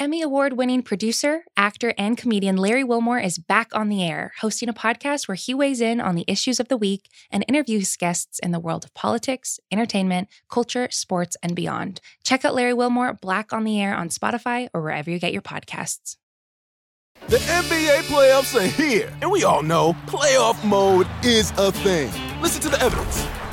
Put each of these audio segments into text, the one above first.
Emmy Award winning producer, actor, and comedian Larry Wilmore is back on the air, hosting a podcast where he weighs in on the issues of the week and interviews guests in the world of politics, entertainment, culture, sports, and beyond. Check out Larry Wilmore Black on the Air on Spotify or wherever you get your podcasts. The NBA playoffs are here, and we all know playoff mode is a thing. Listen to the evidence.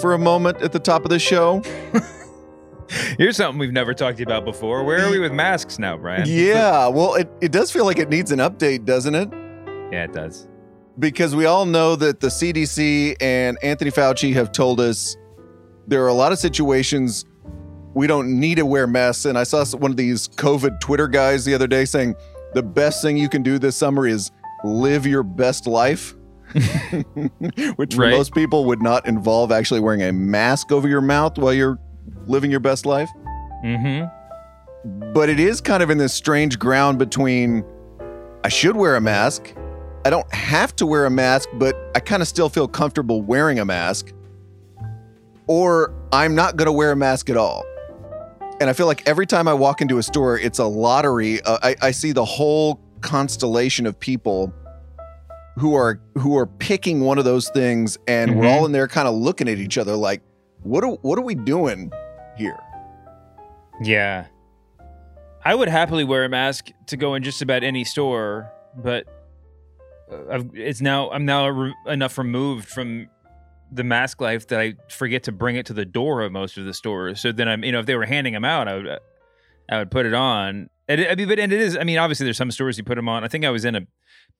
for a moment at the top of the show? Here's something we've never talked about before. Where are we with masks now, Bryan? Yeah, well, it, it does feel like it needs an update, doesn't it? Yeah, it does. Because we all know that the CDC and Anthony Fauci have told us there are a lot of situations we don't need to wear masks. And I saw one of these COVID Twitter guys the other day saying the best thing you can do this summer is live your best life. Which for Right. most people would not involve actually wearing a mask over your mouth while you're living your best life. Mm-hmm. But it is kind of in this strange ground between I should wear a mask. I don't have to wear a mask, but I kind of still feel comfortable wearing a mask. Or I'm not going to wear a mask at all. And I feel like every time I walk into a store, it's a lottery. Uh, I, I see the whole constellation of people who are who are picking one of those things, and we're Mhm. all in there kind of looking at each other like, what are what are we doing here? Yeah. I would happily wear a mask to go in just about any store, but uh, I've, it's now I'm now re- enough removed from the mask life that I forget to bring it to the door of most of the stores. So then I'm, you know, if they were handing them out, I would, uh, I would put it on. And it, I mean, but and it is. I mean, obviously, there's some stores you put them on. I think I was in a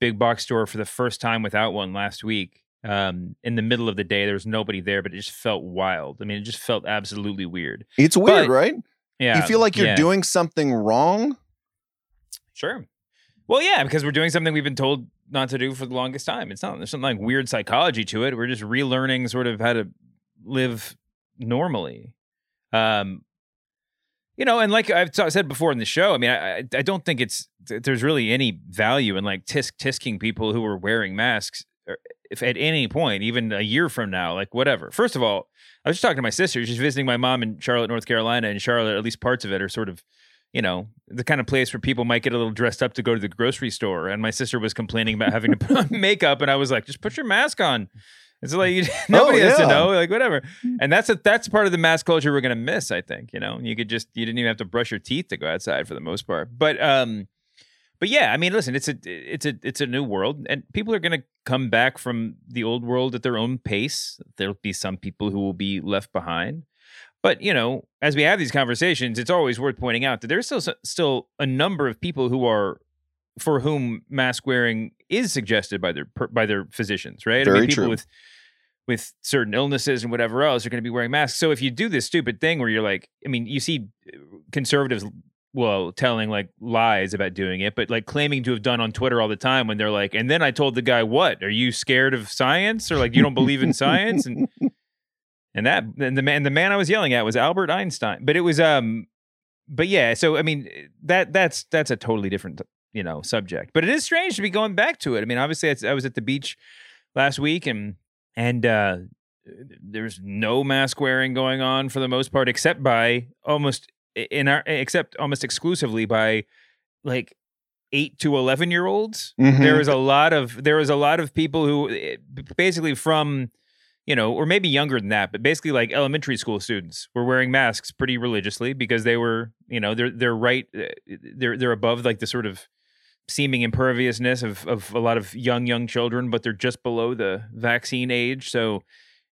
big box store for the first time without one last week. Um, in the middle of the day, there was nobody there, but it just felt wild. I mean, it just felt absolutely weird. It's weird, But- right? Yeah, you feel like you're yeah. doing something wrong. Sure. Well, yeah, because we're doing something we've been told not to do for the longest time. It's not there's something like weird psychology to it. We're just relearning sort of how to live normally. Um, you know, and like I've t- said before in the show, I mean, I, I don't think it's th- there's really any value in like tisk tisking people who are wearing masks. Er, if at any point, even a year from now, like whatever. First of all, I was just talking to my sister. She's visiting my mom in Charlotte, North Carolina, and Charlotte, at least parts of it, are sort of you know, the kind of place where people might get a little dressed up to go to the grocery store. And my sister was complaining about having to put on makeup, and I was like, just put your mask on. It's like you, nobody has to know, like whatever. And that's a that's part of the mass culture we're gonna miss. I think you know, you could just you didn't even have to brush your teeth to go outside for the most part. But um, but yeah, I mean, listen, it's a it's a it's a new world, and people are gonna come back from the old world at their own pace. There'll be some people who will be left behind. But you know, as we have these conversations, it's always worth pointing out that there's still still a number of people who are for whom mask wearing is suggested by their by their physicians, right? I Very mean, people true. with with certain illnesses and whatever else are going to be wearing masks. So if you do this stupid thing where you're like, I mean, you see conservatives well telling like lies about doing it, but like claiming to have done on Twitter all the time when they're like, and then I told the guy, "What? Are you scared of science or like you don't believe in science?" and and that and the man the man I was yelling at was Albert Einstein. But it was um but yeah, so I mean that that's that's a totally different you know subject. But it is strange to be going back to it. I mean, obviously I, was at the beach last week and and uh there's no mask wearing going on for the most part except by almost in our except almost exclusively by like 8 to 11 year olds Mhm. there was a lot of there was a lot of people who eh, basically from you know or maybe younger than that but basically like elementary school students were wearing masks pretty religiously because they were you know they're they're right eh, they're they're above like the sort of seeming imperviousness of of a lot of young young children but they're just below the vaccine age. So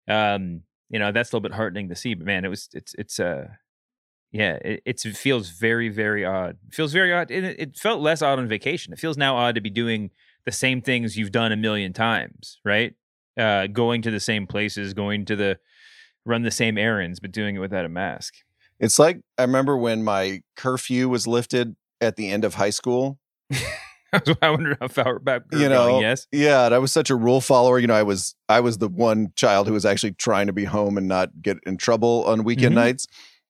um you know that's a little bit heartening to see but man it was it's it's uh yeah it, it's, it feels very very odd. It feels very odd it, it felt less odd on vacation. It feels now odd to be doing the same things you've done a million times right? Uh going to the same places going to the run the same errands but doing it without a mask. It's like I remember when my curfew was lifted at the end of high school I wonder how far back you know going. Yes. yeah and i was such a rule follower you know i was i was the one child who was actually trying to be home and not get in trouble on weekend Mhm. nights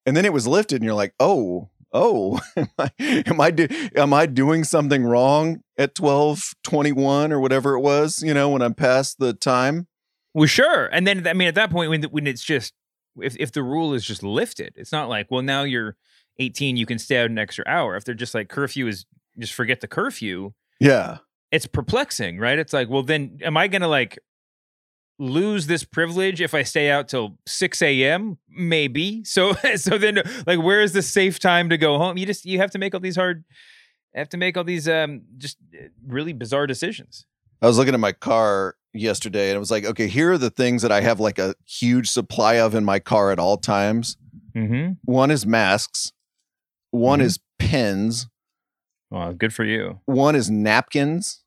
and then it was lifted and you're like oh oh am i am i, do, am I doing something wrong at 12 21 or whatever it was you know when i'm past the time Well, sure. And then I mean, at that point, when when it's just if if the rule is just lifted, it's not like well now you're 18, you can stay out an extra hour. If they're just like curfew is just forget the curfew, yeah it's perplexing, right? It's like well then am I gonna like lose this privilege if I stay out till 6 a.m. Maybe. So so then like where is the safe time to go home? You just you have to make all these hard have to make all these um just uh, really bizarre decisions. I was looking at my car yesterday and it was like, okay, here are the things that I have like a huge supply of in my car at all times. Mm-hmm. One is masks, one Mhm. is pens, Well, good for you. one is napkins.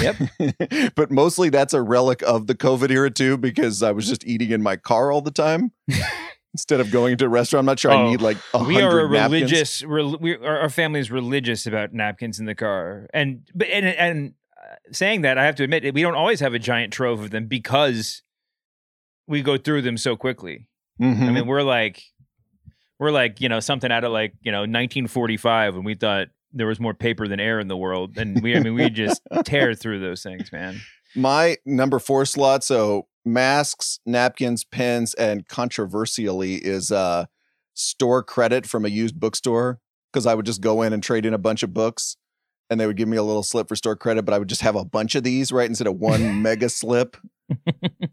Yep. but mostly that's a relic of the COVID era too, because I was just eating in my car all the time instead of going to a restaurant. I'm not sure I Oh, need like a we are a hundred napkins. religious rel- we, our, our family is religious about napkins in the car and but and and uh, saying that i have to admit we don't always have a giant trove of them because we go through them so quickly Mhm. i mean we're like we're like you know something out of like you know 1945 when we thought there was more paper than air in the world and we i mean we just tear through those things man. My number four slot so masks napkins pens and controversially is uh store credit from a used bookstore because i would just go in and trade in a bunch of books and they would give me a little slip for store credit but i would just have a bunch of these right instead of one mega slip.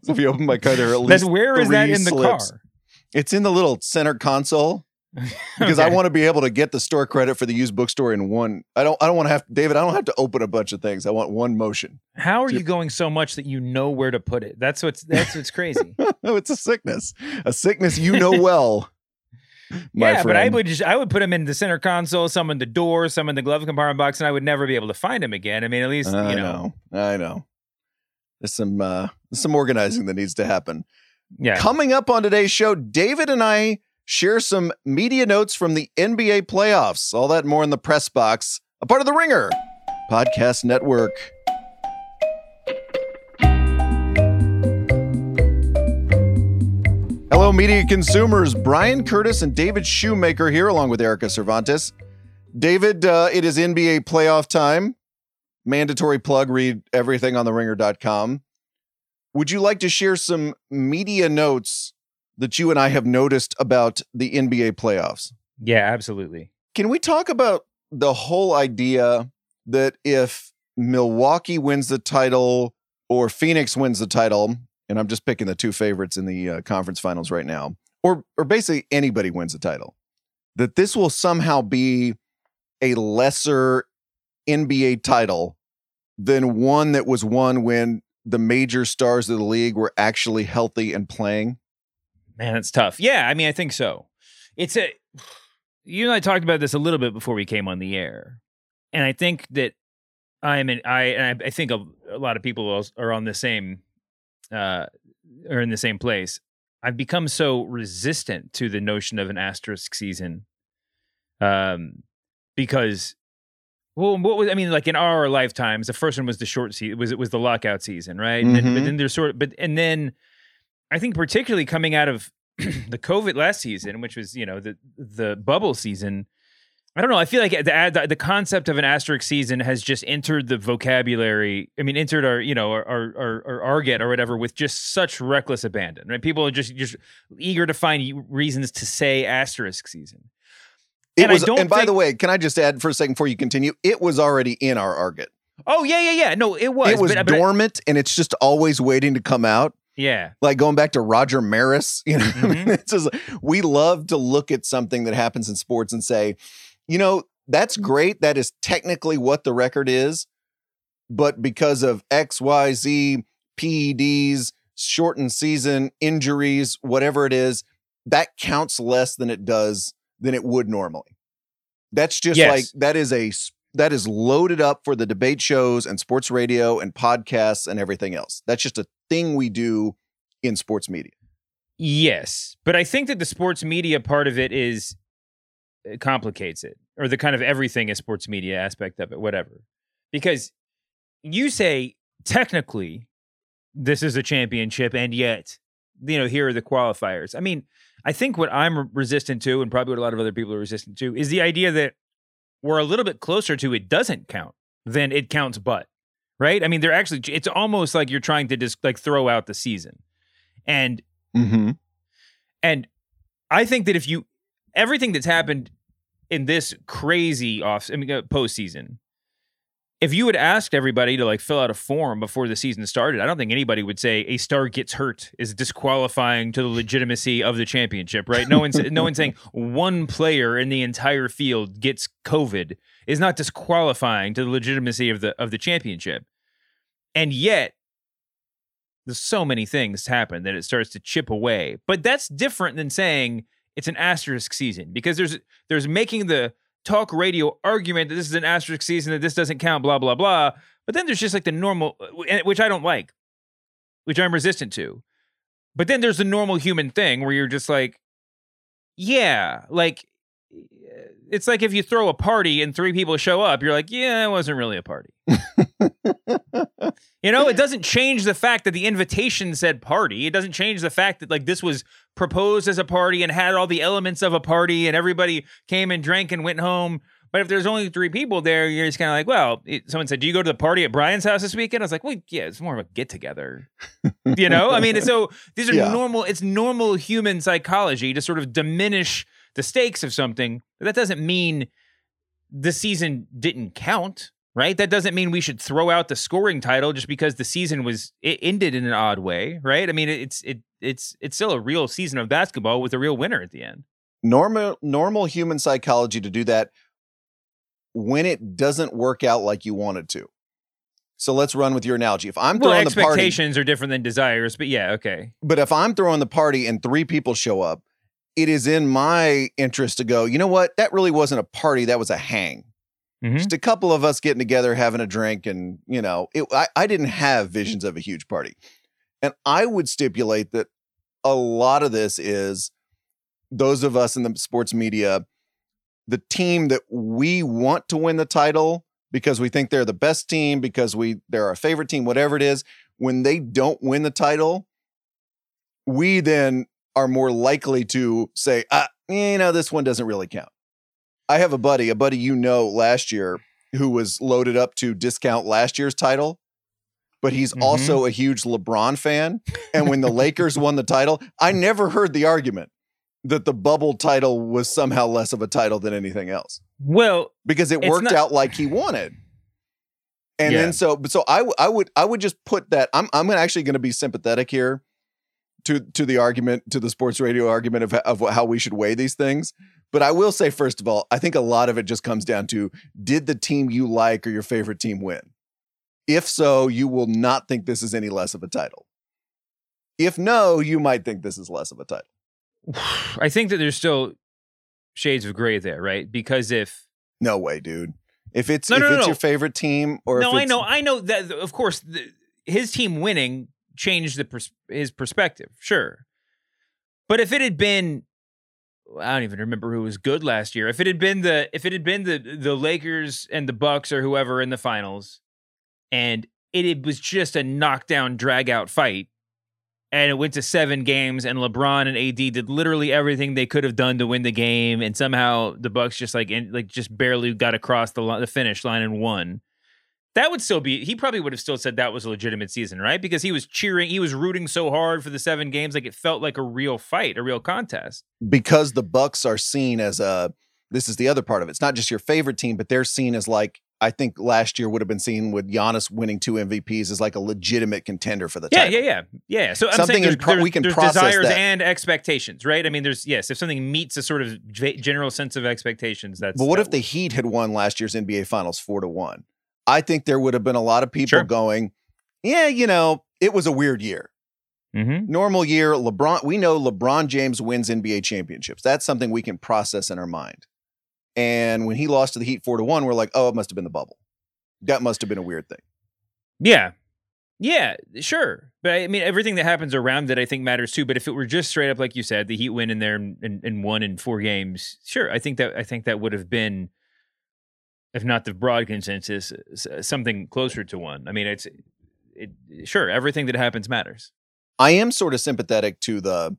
So if you open my car there are at least Then where is that in the slips. car? It's in the little center console because I want to be able to get the store credit for the used bookstore in one. I don't. I don't want to have David. I don't have to open a bunch of things. I want one motion. how are So- you going so much that you know where to put it that's what's that's what's crazy no, it's a sickness. A sickness you know well. my yeah, but I would just I would put them in the center console, some in the door, some in the glove compartment box, and I would never be able to find them again. I mean, at least I you know, know. I know. There's some uh, there's some organizing that needs to happen. yeah. Coming up on today's show, David and I share some media notes from the NBA playoffs. All that more in the press box, a part of the Ringer Podcast Network. Hello, media consumers. Bryan Curtis and David Shoemaker here, along with Erika Cervantes. David, uh, it is NBA playoff time. Mandatory plug, read everything on the ringer.com. Would you like to share some media notes that you and I have noticed about the NBA playoffs? yeah, absolutely. Can we talk about the whole idea that if Milwaukee wins the title or Phoenix wins the title, and I'm just picking the two favorites in the uh, conference finals right now, or or basically anybody wins the title, that this will somehow be a lesser NBA title than one that was won when the major stars of the league were actually healthy and playing. Man, it's tough. Yeah, I mean, I think so. It's a you and I talked about this a little bit before we came on the air, and I think that I'm in. I and I, I think a, a lot of people are on the same, uh, are in the same place. I've become so resistant to the notion of an asterisk season, um, because. Well, what was I mean? Like in our lifetimes, the first one was the short season. Was it was the lockout season, right? And then, but Mhm. then there's sort of, but and then I think particularly coming out of the COVID last season, which was you know the the bubble season. I don't know. I feel like the the, the concept of an asterisk season has just entered the vocabulary. I mean, entered our you know our our our, our argot or whatever with just such reckless abandon. Right? People are just just eager to find reasons to say asterisk season. It And I don't and by think- the way, can I just add for a second before you continue? It was already in our argot. Oh yeah yeah yeah. No, it was. it was but, but I- dormant, and it's just always waiting to come out. Yeah. Like going back to Roger Maris, you know, I mean, Mhm. it's just we love to look at something that happens in sports and say, you know, that's great. That is technically what the record is, but because of X, Y, Z, PEDs, shortened season, injuries, whatever it is, that counts less than it does than it would normally. That's just Yes. like that is a that is loaded up for the debate shows and sports radio and podcasts and everything else. That's just a thing we do in sports media. Yes, but I think that the sports media part of it is it complicates it, or the kind of everything is sports media aspect of it, whatever. because you say technically this is a championship, and yet you know here are the qualifiers. I mean, I think what I'm resistant to, and probably what a lot of other people are resistant to, is the idea that we're a little bit closer to it doesn't count than it counts but right i mean they're actually it's almost like you're trying to just like throw out the season and Mm-hmm. and i think that if you everything that's happened in this crazy off i mean uh, postseason if you had asked everybody to like fill out a form before the season started i don't think anybody would say a star gets hurt is disqualifying to the legitimacy of the championship right? No one's no one's saying one player in the entire field gets covid is not disqualifying to the legitimacy of the of the championship. And yet there's so many things happen that it starts to chip away. But that's different than saying it's an asterisk season because there's there's making the talk radio argument that this is an asterisk season that this doesn't count blah blah blah. But then there's just like the normal uh, which i don't like which i'm resistant to. But then there's the normal human thing where you're just like yeah like it's like if you throw a party and three people show up you're like yeah it wasn't really a party you know, it doesn't change the fact that the invitation said party. It doesn't change the fact that like this was proposed as a party and had all the elements of a party and everybody came and drank and went home. But if there's only three people there, you're just kind of like, well, it, someone said, do you go to the party at Bryan's house this weekend? I was like, well, yeah, it's more of a get together. you know, I mean, so these are Yeah. normal, it's normal human psychology to sort of diminish the stakes of something. But that doesn't mean the season didn't count, right? That doesn't mean we should throw out the scoring title just because the season was it ended in an odd way, right? I mean, it's it it's it's still a real season of basketball with a real winner at the end. normal normal human psychology to do that when it doesn't work out like you want it to. So let's run with your analogy. If I'm well, throwing the party, expectations are different than desires, but yeah, okay. but if I'm throwing the party and three people show up, it is in my interest to go, you know what? That really wasn't a party. That was a hang. Mhm. Just a couple of us getting together, having a drink. And, you know, it, I, I didn't have visions of a huge party. And I would stipulate that a lot of this is those of us in the sports media, the team that we want to win the title because we think they're the best team, because we they're our favorite team, whatever it is, when they don't win the title, we then are more likely to say, ah, you know, this one doesn't really count. I have a buddy, a buddy you know last year who was loaded up to discount last year's title, but he's Mhm. also a huge LeBron fan. And when the Lakers won the title, I never heard the argument that the bubble title was somehow less of a title than anything else Well, because it worked not- out like he wanted. And Yeah. then so but so I would I would just put that I'm I'm actually going to be sympathetic here to to the argument to the sports radio argument of of how we should weigh these things. But I will say first of all, I think a lot of it just comes down to did the team you like or your favorite team win? If so, you will not think this is any less of a title. If no, you might think this is less of a title. I think that there's still shades of gray there, right? Because if No way, dude. If it's No, if no, no, it's your favorite team or no, I know, I know that. Of course, the, his team winning changed the pers- his perspective, sure. But if it had been, I don't even remember who was good last year. If it had been the, if it had been the the Lakers and the Bucks or whoever in the finals, and it, it was just a knockdown, drag out fight, and it went to seven games, and LeBron and AD did literally everything they could have done to win the game, and somehow the Bucks just like in, like just barely got across the the finish line and won. That would still be. He probably would have still said that was a legitimate season, right? Because he was cheering, he was rooting so hard for the seven games, like it felt like a real fight, a real contest. because the Bucks are seen as a this is the other part of it. It's not just your favorite team, but they're seen as like I think last year would have been seen with Giannis winning two MVPs as like a legitimate contender for the top. Yeah, title. yeah, yeah, yeah. So I'm Something saying there's, pro- there's- we can there's process desires that. and expectations, right? I mean, there's yes, if something meets a sort of general sense of expectations, that's. But what that if the Heat had won last year's NBA Finals four to one? I think there would have been a lot of people Sure. going, yeah, you know, it was a weird year. Mm-hmm. Normal year, LeBron. We know LeBron James wins NBA championships. That's something we can process in our mind. And when he lost to the Heat four to one, we're like, oh, it must have been the bubble. That must have been a weird thing. Yeah. Yeah, sure. But I mean, everything that happens around it, I think matters too. But if it were just straight up, like you said, the Heat win in there and, and, and won in four games, sure. I think that I think that would have been if not the broad consensus, something closer to one. I mean, it's it, sure everything that happens matters. I am sort of sympathetic to the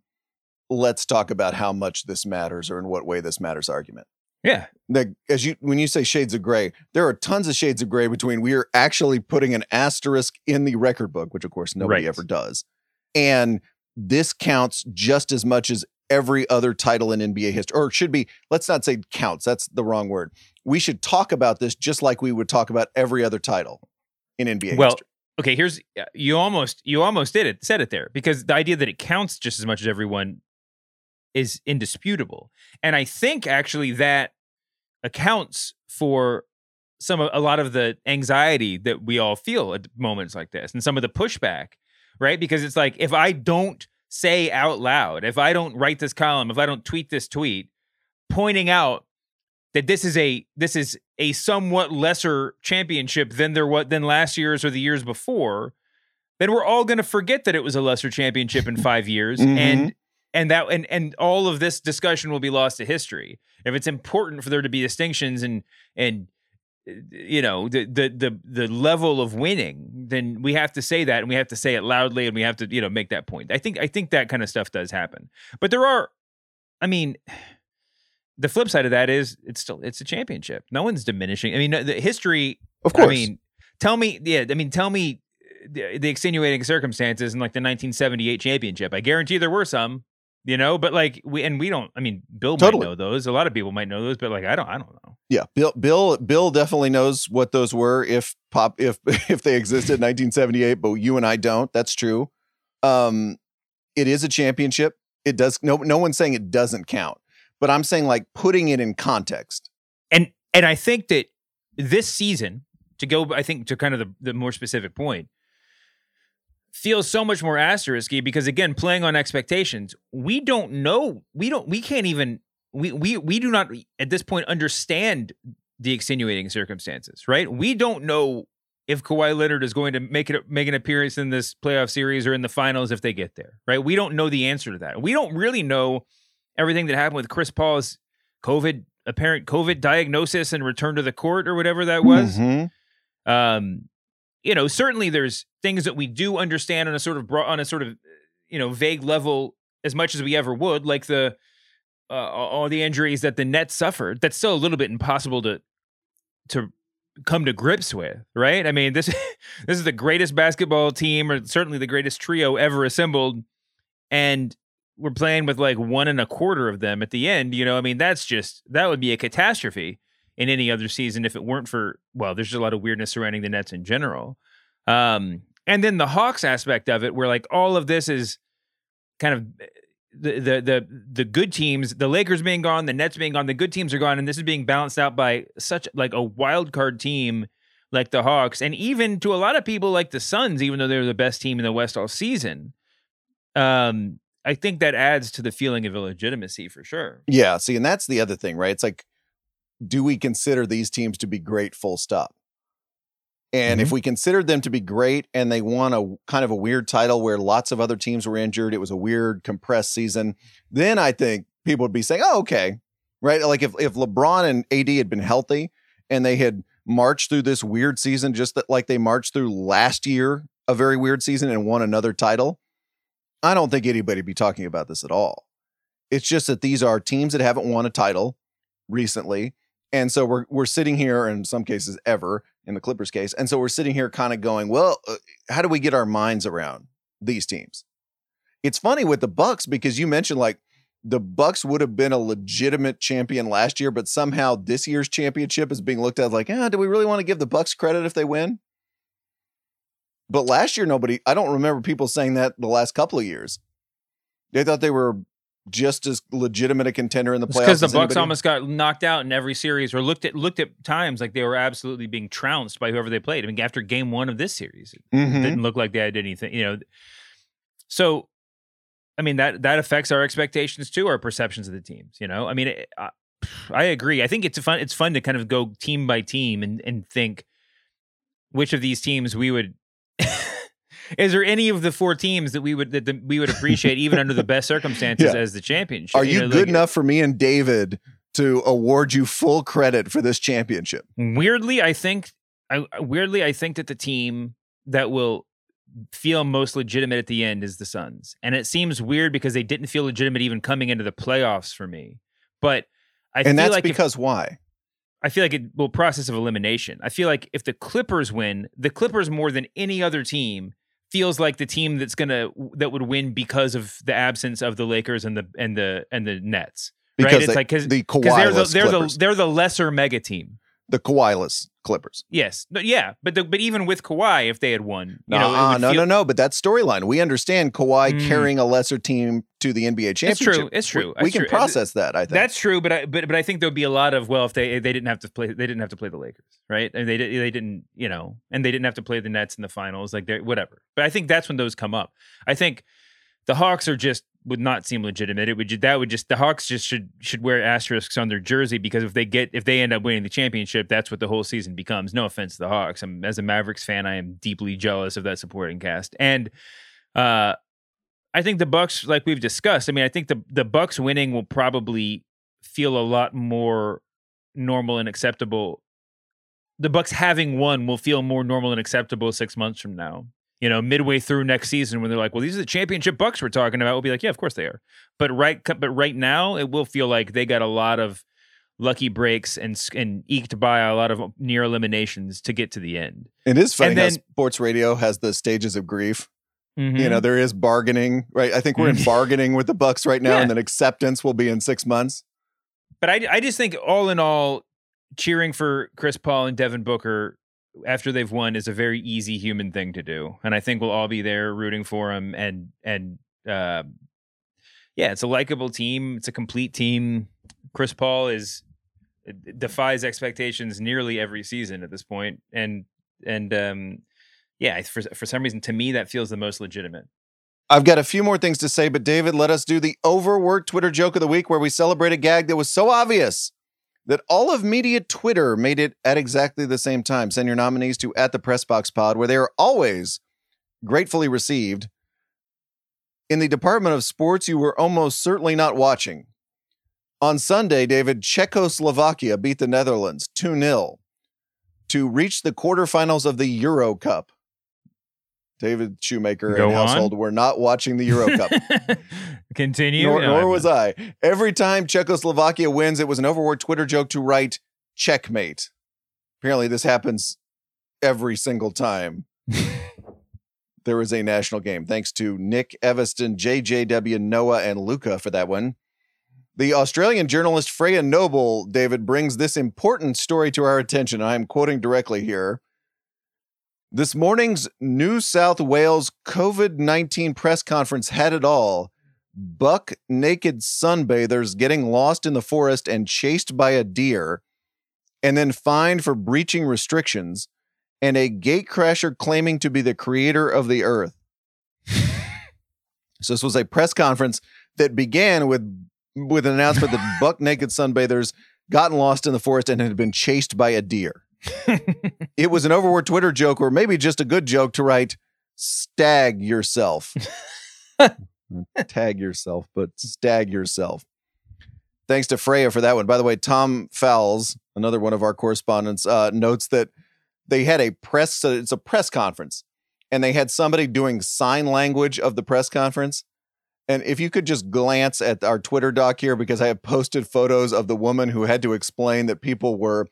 let's talk about how much this matters or in what way this matters argument. Yeah. The, as you when you say shades of gray, there are tons of shades of gray between we are actually putting an asterisk in the record book, which of course nobody Right. ever does. And this counts just as much as every other title in NBA history. Or should be, let's not say counts, that's the wrong word. We should talk about this just like we would talk about every other title in NBA Well, history. Okay, here's you almost you almost did it said it there because the idea that it counts just as much as everyone is indisputable, and I think actually that accounts for some of a lot of the anxiety that we all feel at moments like this and some of the pushback, right? Because it's like if I don't say out loud, if I don't write this column, if I don't tweet this tweet, pointing out that this is a this is a somewhat lesser championship than there was than last year's or the years before, then we're all going to forget that it was a lesser championship in five years, Mhm. and and that and and all of this discussion will be lost to history. If it's important for there to be distinctions and and you know the the the the level of winning, then we have to say that and we have to say it loudly and we have to you know make that point. I think I think that kind of stuff does happen, but there are, I mean the flip side of that is it's still it's a championship. No one's diminishing. I mean, the history. Of course. I mean, tell me, yeah. I mean, tell me the, the extenuating circumstances in like the 1978 championship. I guarantee there were some, you know. But like we and we don't. I mean, Bill Totally. might know those. A lot of people might know those, but like I don't. I don't know. Yeah, Bill Bill Bill definitely knows what those were if pop if if they existed in 1978, but you and I don't. That's true. Um it is a championship. It does no no one's saying it doesn't count. But I'm saying like putting it in context. And and I think that this season, to go, I think to kind of the, the more specific point, feels so much more asterisky because again, playing on expectations, we don't know, we don't, we can't even, we we we do not at this point understand the extenuating circumstances, right? We don't know if Kawhi Leonard is going to make it make an appearance in this playoff series or in the finals if they get there, right? We don't know the answer to that. We don't really know everything that happened with Chris Paul's COVID apparent COVID diagnosis and return to the court or whatever that was. Mhm. Um, you know, certainly there's things that we do understand on a sort of broad, on a sort of you know vague level as much as we ever would, like the uh, all the injuries that the Nets suffered. That's still a little bit impossible to to come to grips with, right? I mean, this this is the greatest basketball team, or certainly the greatest trio ever assembled, and we're playing with like one and a quarter of them at the end. You know, I mean, that's just that would be a catastrophe in any other season if it weren't for well, there's just a lot of weirdness surrounding the Nets in general. Um, and then the Hawks aspect of it, where like all of this is kind of the the the the good teams, the Lakers being gone, the Nets being gone, the good teams are gone, and this is being balanced out by such like a wild card team like the Hawks, and even to a lot of people like the Suns, even though they're the best team in the West all season. Um, I think that adds to the feeling of illegitimacy for sure. Yeah, see, and that's the other thing, right? It's like, do we consider these teams to be great full stop? And if mm-hmm. we considered them to be great and they won a kind of a weird title where lots of other teams were injured, it was a weird compressed season, then I think people would be saying, oh, okay. Right. Like if, if LeBron and AD had been healthy and they had marched through this weird season, just that like they marched through last year, a very weird season and won another title, I don't think anybody be talking about this at all. It's just that these are teams that haven't won a title recently. And so we're we're sitting here in some cases ever in the Clippers case. And so we're sitting here kind of going, well, uh, how do we get our minds around these teams? It's funny with the Bucks because you mentioned like the Bucks would have been a legitimate champion last year, but somehow this year's championship is being looked at like, ah, do we really want to give the Bucks credit if they win? But last year, nobody, I don't remember people saying that the last couple of years. They thought they were just as legitimate a contender in the playoffs. because the Bucks anybody. almost got knocked out in every series, or looked at looked at times like they were absolutely being trounced by whoever they played. I mean, after Game One of this series, it Mhm. didn't look like they had anything. You know, so I mean that that affects our expectations too, our perceptions of the teams. You know, I mean, it, I, I agree. I think it's fun. It's fun to kind of go team by team and and think which of these teams we would. Is there any of the four teams that we would that the, we would appreciate even under the best circumstances Yeah. as the championship? Are you, know, good like- enough for me and David to award you full credit for this championship. Weirdly, I think I weirdly I think that the team that will feel most legitimate at the end is the Suns. And it seems weird because they didn't feel legitimate even coming into the playoffs for me. But I and feel that's like if- because why? I feel like it will process of elimination. I feel like if the Clippers win, the Clippers more than any other team feels like the team that's gonna that would win because of the absence of the Lakers and the and the and the Nets. Because right? It's they- like because the they're the they're the they're the lesser mega team. The Kawhi-less Clippers. Yes, no, yeah, but the, but even with Kawhi, if they had won, you No, know, uh, no, feel- no, no. But that's storyline. We understand Kawhi Mm. carrying a lesser team to the NBA championship. It's true, it's true, We, we can true. process that. I think That's true, but I but but I think there'd be a lot of well, if they they didn't have to play, they didn't have to play the Lakers, right? And they they didn't, you know, and they didn't have to play the Nets in the finals, like they whatever. But I think that's when those come up. I think the Hawks are just would not seem legitimate. It would that would just the Hawks just should should wear asterisks on their jersey because if they get if they end up winning the championship, that's what the whole season becomes. No offense to the Hawks. I'm as a Mavericks fan, I am deeply jealous of that supporting cast. And uh I think the Bucks, like we've discussed, I mean, I think the the Bucks winning will probably feel a lot more normal and acceptable. The Bucks having won will feel more normal and acceptable six months from now. You know, midway through next season, when they're like, "Well, these are the championship Bucks we're talking about," we'll be like, "Yeah, of course they are." But right, but right now, it will feel like they got a lot of lucky breaks and and eked by a lot of near eliminations to get to the end. it is funny and how then- sports radio has the stages of grief. You Mhm. know, there is bargaining, right? I think we're in bargaining with the Bucks right now, Yeah. and then acceptance will be in six months. But I, I just think all in all, cheering for Chris Paul and Devin Booker after they've won is a very easy human thing to do, and I think we'll all be there rooting for them. And and uh, yeah, it's a likable team. It's a complete team. Chris Paul is defies expectations nearly every season at this point, and and um, yeah, for for some reason, to me, that feels the most legitimate. I've got a few more things to say, but David, let us do the overworked Twitter joke of the week where we celebrate a gag that was so obvious that all of media Twitter made it at exactly the same time. Send your nominees to at the Pressbox Pod, where they are always gratefully received. In the Department of Sports, you were almost certainly not watching. On Sunday, David, Czechoslovakia beat the Netherlands 2 0 to reach the quarterfinals of the Euro Cup. David Shoemaker Go and on. household were not watching the Euro Cup. Continue. nor, nor was. I. Every time Czechoslovakia wins, it was an overworked Twitter joke to write checkmate. Apparently, this happens every single time there is a national game. Thanks to Nick Evaston, JJW, Noah, and Luca for that one. The Australian journalist Freya Noble, David, brings this important story to our attention. I'm quoting directly here. This morning's New South Wales COVID 19 press conference had it all buck naked sunbathers getting lost in the forest and chased by a deer, and then fined for breaching restrictions, and a gatecrasher claiming to be the creator of the earth. so this was a press conference that began with with an announcement that buck naked sunbathers gotten lost in the forest and had been chased by a deer. It was an overworked Twitter joke, or maybe just a good joke to write "stag yourself." Tag yourself, but stag yourself. Thanks to Freya for that one. By the way, Tom Fowles, another one of our correspondents, uh, notes that they had a press. So it's a press conference, and they had somebody doing sign language of the press conference. And if you could just glance at our Twitter doc here, because I have posted photos of the woman who had to explain that people were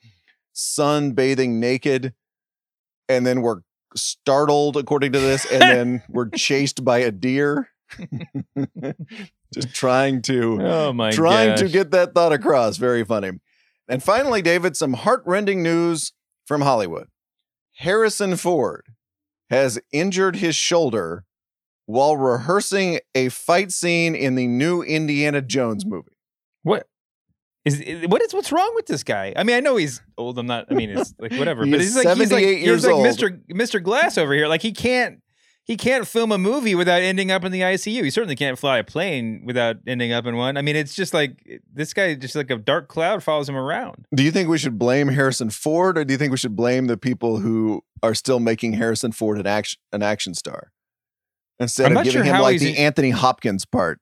sunbathing naked and then we're startled, according to this, and then we're chased by a deer. just trying to Oh my trying to get that thought across. Very funny. And finally, David, some heartrending news from Hollywood. Harrison Ford has injured his shoulder while rehearsing a fight scene in the new Indiana Jones movie. What is what is what's wrong with this guy? I mean, I know he's old. I'm not. I mean, it's like whatever. He but he's like he's like years he's like old. Mr. Mr. Glass over here. Like he can't he can't film a movie without ending up in the ICU. He certainly can't fly a plane without ending up in one. I mean, it's just like this guy just like a dark cloud follows him around. Do you think we should blame Harrison Ford, or do you think we should blame the people who are still making Harrison Ford an action an action star instead I'm of giving sure him like the Anthony Hopkins part?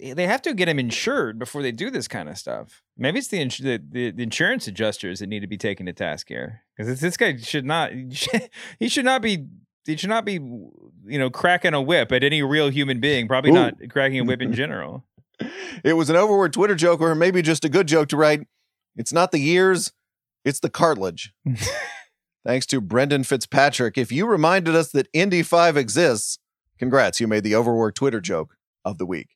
Eh, they have to get him insured before they do this kind of stuff. Maybe it's the ins- the, the, the insurance adjusters that need to be taken to task here because this guy should not he should not be he should not be you know cracking a whip at any real human being. Probably Ooh. not cracking a whip in general. It was an overworked Twitter joke, or maybe just a good joke to write. It's not the years, it's the cartilage. Thanks to Brendan Fitzpatrick. If you reminded us that Indy 5 exists, congrats, you made the overworked Twitter joke of the week.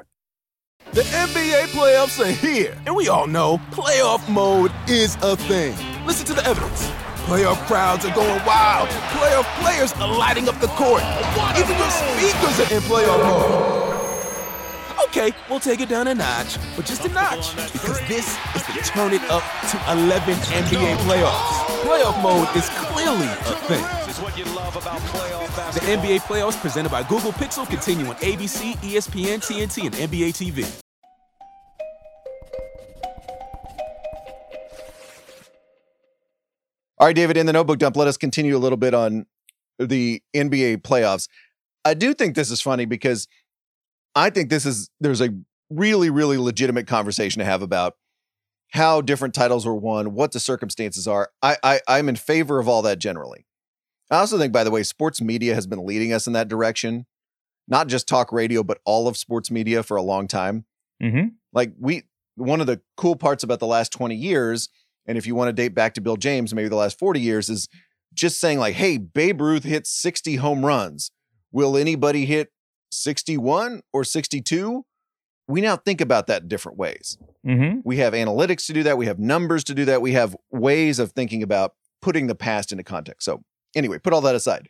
The NBA playoffs are here, and we all know playoff mode is a thing. Listen to the evidence. Playoff crowds are going wild. Playoff players are lighting up the court. Even your speakers are in playoff mode. Okay, we'll take it down a notch, but just a notch, because this is the turn it up to 11 NBA playoffs. Playoff mode is clearly a thing. The NBA playoffs presented by Google Pixel continue on ABC, ESPN, TNT, and NBA TV. All right, David, in the notebook dump, let us continue a little bit on the NBA playoffs. I do think this is funny because I think this is there's a really, really legitimate conversation to have about how different titles were won, what the circumstances are. I, I I'm in favor of all that generally. I also think, by the way, sports media has been leading us in that direction, not just talk radio, but all of sports media for a long time. Mm-hmm. Like we, one of the cool parts about the last 20 years, and if you want to date back to Bill James, maybe the last 40 years, is just saying like, hey, Babe Ruth hit 60 home runs. Will anybody hit 61 or 62? We now think about that in different ways. Mm-hmm. We have analytics to do that. We have numbers to do that. We have ways of thinking about putting the past into context. So, anyway, put all that aside.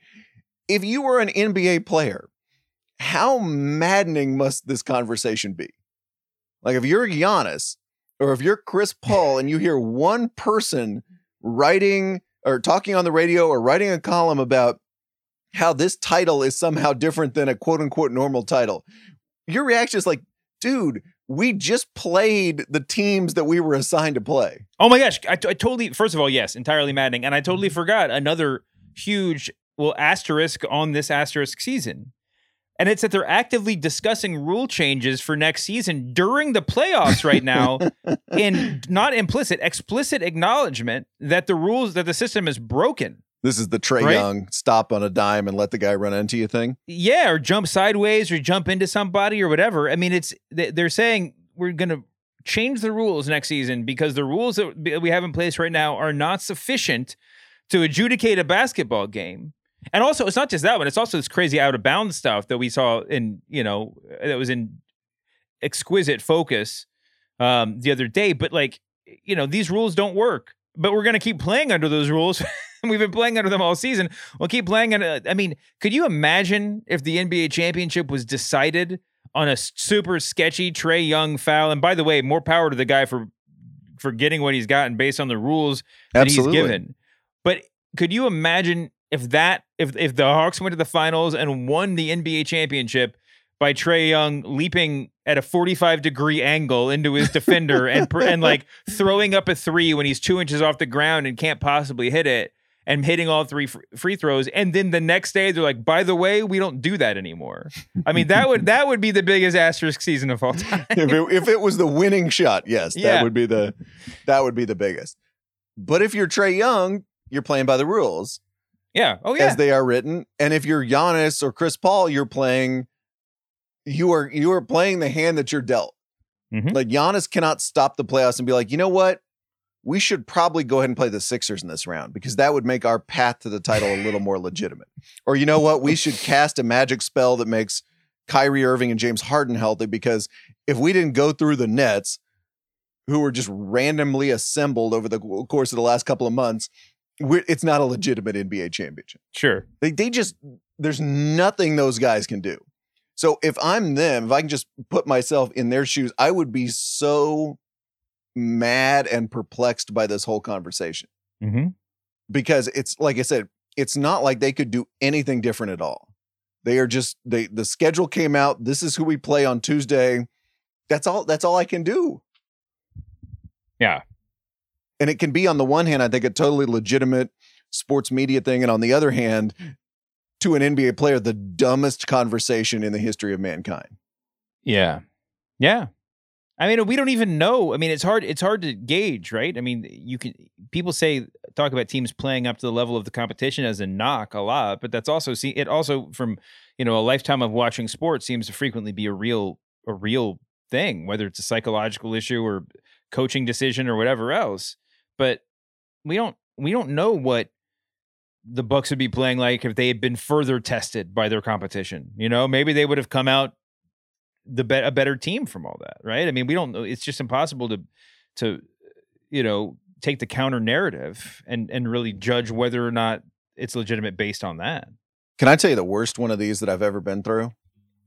If you were an NBA player, how maddening must this conversation be? Like, if you're Giannis or if you're Chris Paul and you hear one person writing or talking on the radio or writing a column about how this title is somehow different than a quote unquote normal title, your reaction is like, dude, we just played the teams that we were assigned to play. Oh my gosh, I, I totally. First of all, yes, entirely maddening, and I totally Mm-hmm. forgot another huge well asterisk on this asterisk season. And it's that they're actively discussing rule changes for next season during the playoffs right now, in not implicit, explicit acknowledgement that the rules that the system is broken. This is the Trae Right? Young stop on a dime and let the guy run into you thing. Yeah, or jump sideways or jump into somebody or whatever. I mean, it's they- they're saying we're going to change the rules next season because the rules that we have in place right now are not sufficient to adjudicate a basketball game. And also, it's not just that one; it's also this crazy out of bounds stuff that we saw in you know that was in exquisite focus um, the other day. But like you know, these rules don't work. But we're going to keep playing under those rules. We've been playing under them all season. We'll keep playing. Under, I mean, could you imagine if the NBA championship was decided on a super sketchy Trae Young foul? And by the way, more power to the guy for for getting what he's gotten based on the rules that Absolutely. he's given. But could you imagine if that if if the Hawks went to the finals and won the NBA championship by Trae Young leaping at a 45 degree angle into his defender and and like throwing up a three when he's two inches off the ground and can't possibly hit it and hitting all three free throws and then the next day they're like by the way we don't do that anymore i mean that would that would be the biggest asterisk season of all time if it, if it was the winning shot, yes, that would be the that would be the biggest. But if you're Trae Young, you're playing by the rules yeah oh yeah as they are written. And if you're Giannis or Chris Paul, you're playing you are you are playing the hand that you're dealt. Mhm. Like Giannis cannot stop the playoffs and be like, you know what? We should probably go ahead and play the Sixers in this round because that would make our path to the title a little more legitimate. Or you know what? We should cast a magic spell that makes Kyrie Irving and James Harden healthy because if we didn't go through the Nets, who were just randomly assembled over the course of the last couple of months, we're, it's not a legitimate NBA championship. sure They they just there's nothing those guys can do. So if I'm them, if I can just put myself in their shoes, I would be so mad and perplexed by this whole conversation Mm-hmm. because it's like I said, it's not like they could do anything different at all. They are just they the schedule came out. This is who we play on Tuesday. That's all that's all I can do. Yeah. And it can be on the one hand, I think a totally legitimate sports media thing, and on the other hand, to an NBA player, the dumbest conversation in the history of mankind. Yeah. Yeah. I mean, we don't even know. I mean, it's hard. It's hard to gauge, right? I mean, you can. People say talk about teams playing up to the level of the competition as a knock a lot, but that's also see it also from you know a lifetime of watching sports seems to frequently be a real a real thing, whether it's a psychological issue or coaching decision or whatever else. But we don't we don't know what the Bucks would be playing like if they had been further tested by their competition. You know, maybe they would have come out the be- a better team from all that, right? I mean, we don't know. It's just impossible to to you know take the counter narrative and and really judge whether or not it's legitimate based on that. Can I tell you the worst one of these that I've ever been through,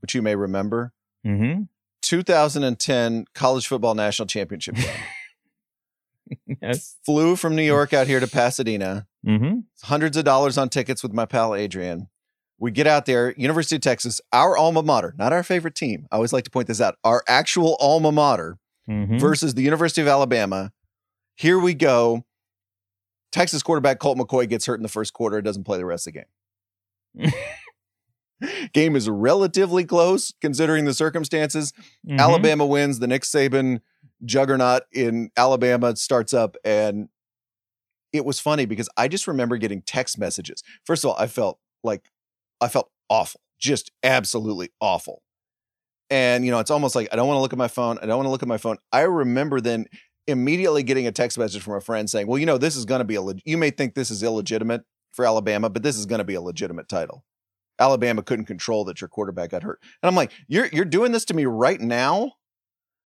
which you may remember? Mm-hmm. 2010 college football national championship game. Yes. Flew from New York out here to Pasadena. Mm-hmm. hundreds of dollars on tickets with my pal Adrian. We get out there, University of Texas, our alma mater, not our favorite team. I always like to point this out. Our actual alma mater Mm-hmm. versus the University of Alabama. Here we go. Texas quarterback Colt McCoy gets hurt in the first quarter, doesn't play the rest of the game. game is relatively close considering the circumstances. Mhm. Alabama wins. The Nick Saban juggernaut in Alabama starts up, and it was funny because I just remember getting text messages. First of all, I felt like I felt awful, just absolutely awful. And you know, it's almost like I don't want to look at my phone. I don't want to look at my phone. I remember then immediately getting a text message from a friend saying, "Well, you know, this is going to be a. Leg- you may think this is illegitimate for Alabama, but this is going to be a legitimate title." Alabama couldn't control that your quarterback got hurt. And I'm like, you're you're doing this to me right now?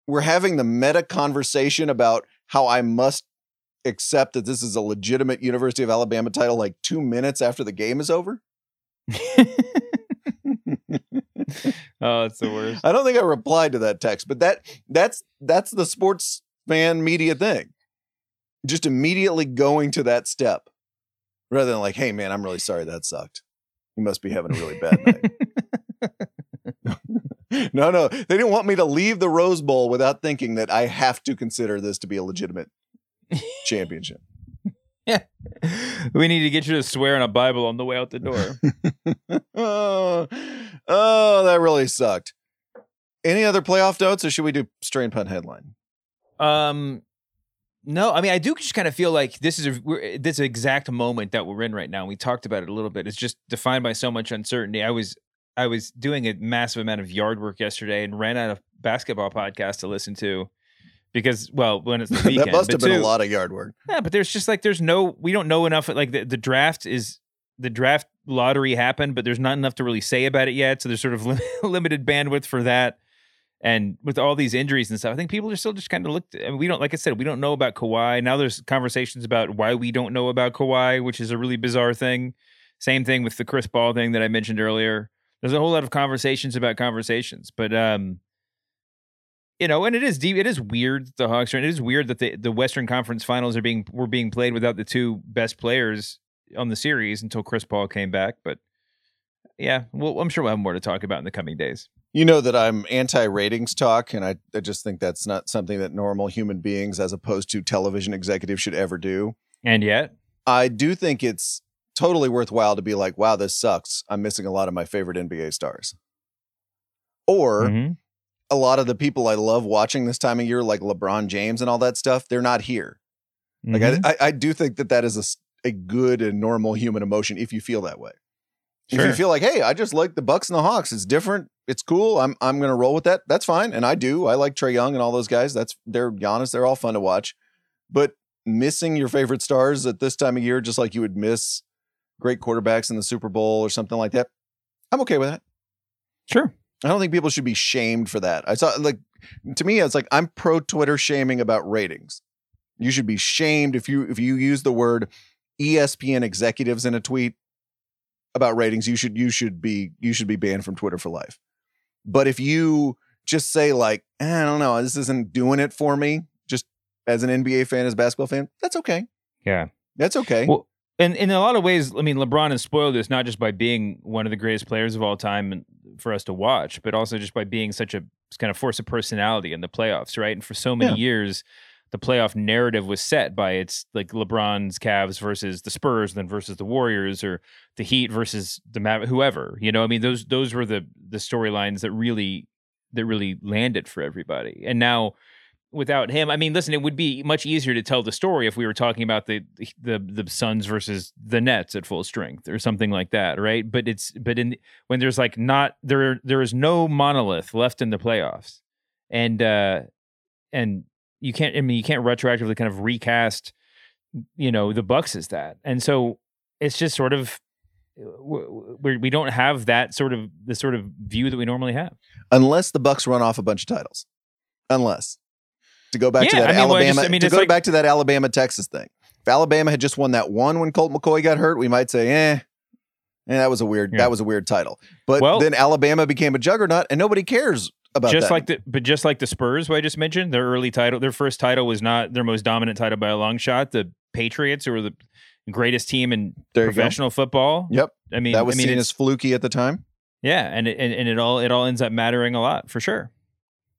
We're having the meta conversation about how I must accept that this is a legitimate University of Alabama title like 2 minutes after the game is over? oh, it's the worst. I don't think I replied to that text, but that that's that's the sports fan media thing. Just immediately going to that step rather than like, "Hey man, I'm really sorry that sucked. You must be having a really bad night." no, no. They didn't want me to leave the Rose Bowl without thinking that I have to consider this to be a legitimate championship. we need to get you to swear in a Bible on the way out the door. oh, oh, that really sucked. Any other playoff notes, or should we do strain punt headline? Um, no, I mean, I do just kind of feel like this is a, we're, this exact moment that we're in right now. We talked about it a little bit. It's just defined by so much uncertainty. I was I was doing a massive amount of yard work yesterday and ran out of basketball podcast to listen to because, well, when it's the weekend, that must have been a lot of yard work. Yeah, but there's just like there's no we don't know enough. Like the, the draft is the draft lottery happened, but there's not enough to really say about it yet. So there's sort of lim- limited bandwidth for that. And with all these injuries and stuff, I think people are still just kind of looked. I mean, we don't, like I said, we don't know about Kawhi. Now there's conversations about why we don't know about Kawhi, which is a really bizarre thing. Same thing with the Chris Paul thing that I mentioned earlier. There's a whole lot of conversations about conversations, but um, you know, and it is deep. It is weird the Hawks are. and It is weird that the the Western Conference Finals are being were being played without the two best players on the series until Chris Paul came back. But yeah, well, I'm sure we'll have more to talk about in the coming days. You know that I'm anti ratings talk, and I, I just think that's not something that normal human beings, as opposed to television executives, should ever do. And yet, I do think it's totally worthwhile to be like, wow, this sucks. I'm missing a lot of my favorite NBA stars. Or Mhm. A lot of the people I love watching this time of year, like LeBron James and all that stuff, they're not here. Like Mhm. I, I, I do think that that is a good and normal human emotion if you feel that way. If you feel like, hey, I just like the Bucks and the Hawks, it's different, it's cool. I'm I'm gonna roll with that. That's fine, and I do. I like Trae Young and all those guys. That's they're Giannis. They're all fun to watch. But missing your favorite stars at this time of year, just like you would miss great quarterbacks in the Super Bowl or something like that, I'm okay with that. sure. I don't think people should be shamed for that. I saw like to me, it's like I'm pro Twitter shaming about ratings. You should be shamed if you if you use the word ESPN executives in a tweet about ratings. You should you should be you should be banned from Twitter for life. But if you just say like, eh, I don't know, this isn't doing it for me, just as an NBA fan, as a basketball fan, that's okay. Yeah. That's okay. Well, and in a lot of ways, I mean, LeBron has spoiled this not just by being one of the greatest players of all time for us to watch, but also just by being such a kind of force of personality in the playoffs, right? And for so many Yeah. years, the playoff narrative was set by it's like LeBron's Cavs versus the Spurs, then versus the Warriors, or the Heat versus the Mav- whoever. You know, I mean, those those were the the storylines that really that really landed for everybody. And now without him, I mean, listen, it would be much easier to tell the story if we were talking about the the the Suns versus the Nets at full strength or something like that, right? But it's but in when there's like not there there is no monolith left in the playoffs, and uh and you can't I mean you can't retroactively kind of recast you know the Bucks as that, and so it's just sort of we we don't have that sort of the sort of view that we normally have. Unless the Bucks run off a bunch of titles. Unless. To go back to that I mean, well, I Alabama just- I mean, to go like- back to that Alabama Texas thing. If Alabama had just won that one when Colt McCoy got hurt, we might say, eh, eh that was a weird Yeah. that was a weird title. But Well- then Alabama became a juggernaut and nobody cares about just that. like the but just like the Spurs, who I just mentioned, their early title, their first title was not their most dominant title by a long shot. The Patriots, who were the greatest team in you go. professional football. Yep. I mean, that was I mean, seen as fluky at the time. yeah, and it, and and it all it all ends up mattering a lot for sure.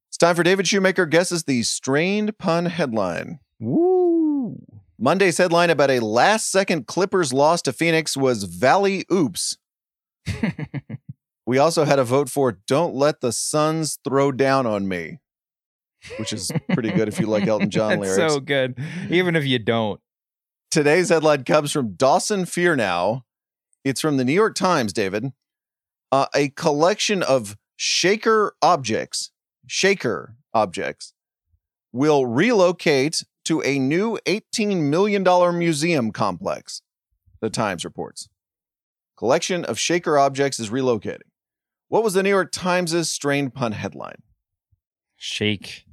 It's time for David Shoemaker guesses the strained pun headline. Woo! Monday's headline about a last second Clippers loss to Phoenix was Valley Oops. We also had a vote for Don't Let the Suns Throw Down on Me, which is pretty good if you like Elton John lyrics. so good, even if you don't. Today's headline comes from Dawson Fear Now. It's from the New York Times, David. Uh, a collection of shaker objects, shaker objects, will relocate to a new $18 million museum complex, the Times reports. Collection of shaker objects is relocating. What was the New York Times' strained pun headline? Shake,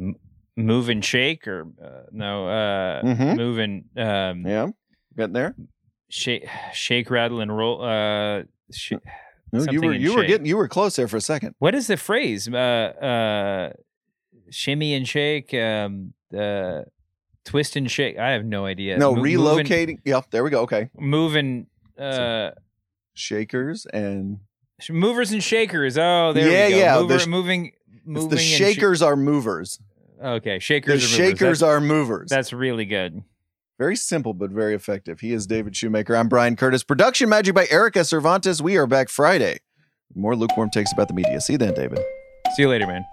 m- move and shake, or uh, no, uh, Mhm. move and um, Yeah, getting there. shake, shake, rattle, and roll. Uh, sh- No, you were you were getting you were close there for a second. What is the phrase? Uh, uh, shimmy and shake, um, uh, twist and shake. I have no idea. no, Mo- moving- relocating. Yeah, there we go. Okay, moving, uh, shakers and movers and shakers. Oh, there Yeah, we go. yeah, the Mover, sh- moving, moving. the and sh- shakers are movers. okay, The shakers. are movers. shakers That's, are movers. that's really good. Very simple but very effective. He is David Shoemaker. I'm Bryan Curtis. Production magic by Erika Cervantes. We are back Friday. More lukewarm takes about the media. See you then, David. See you later, man.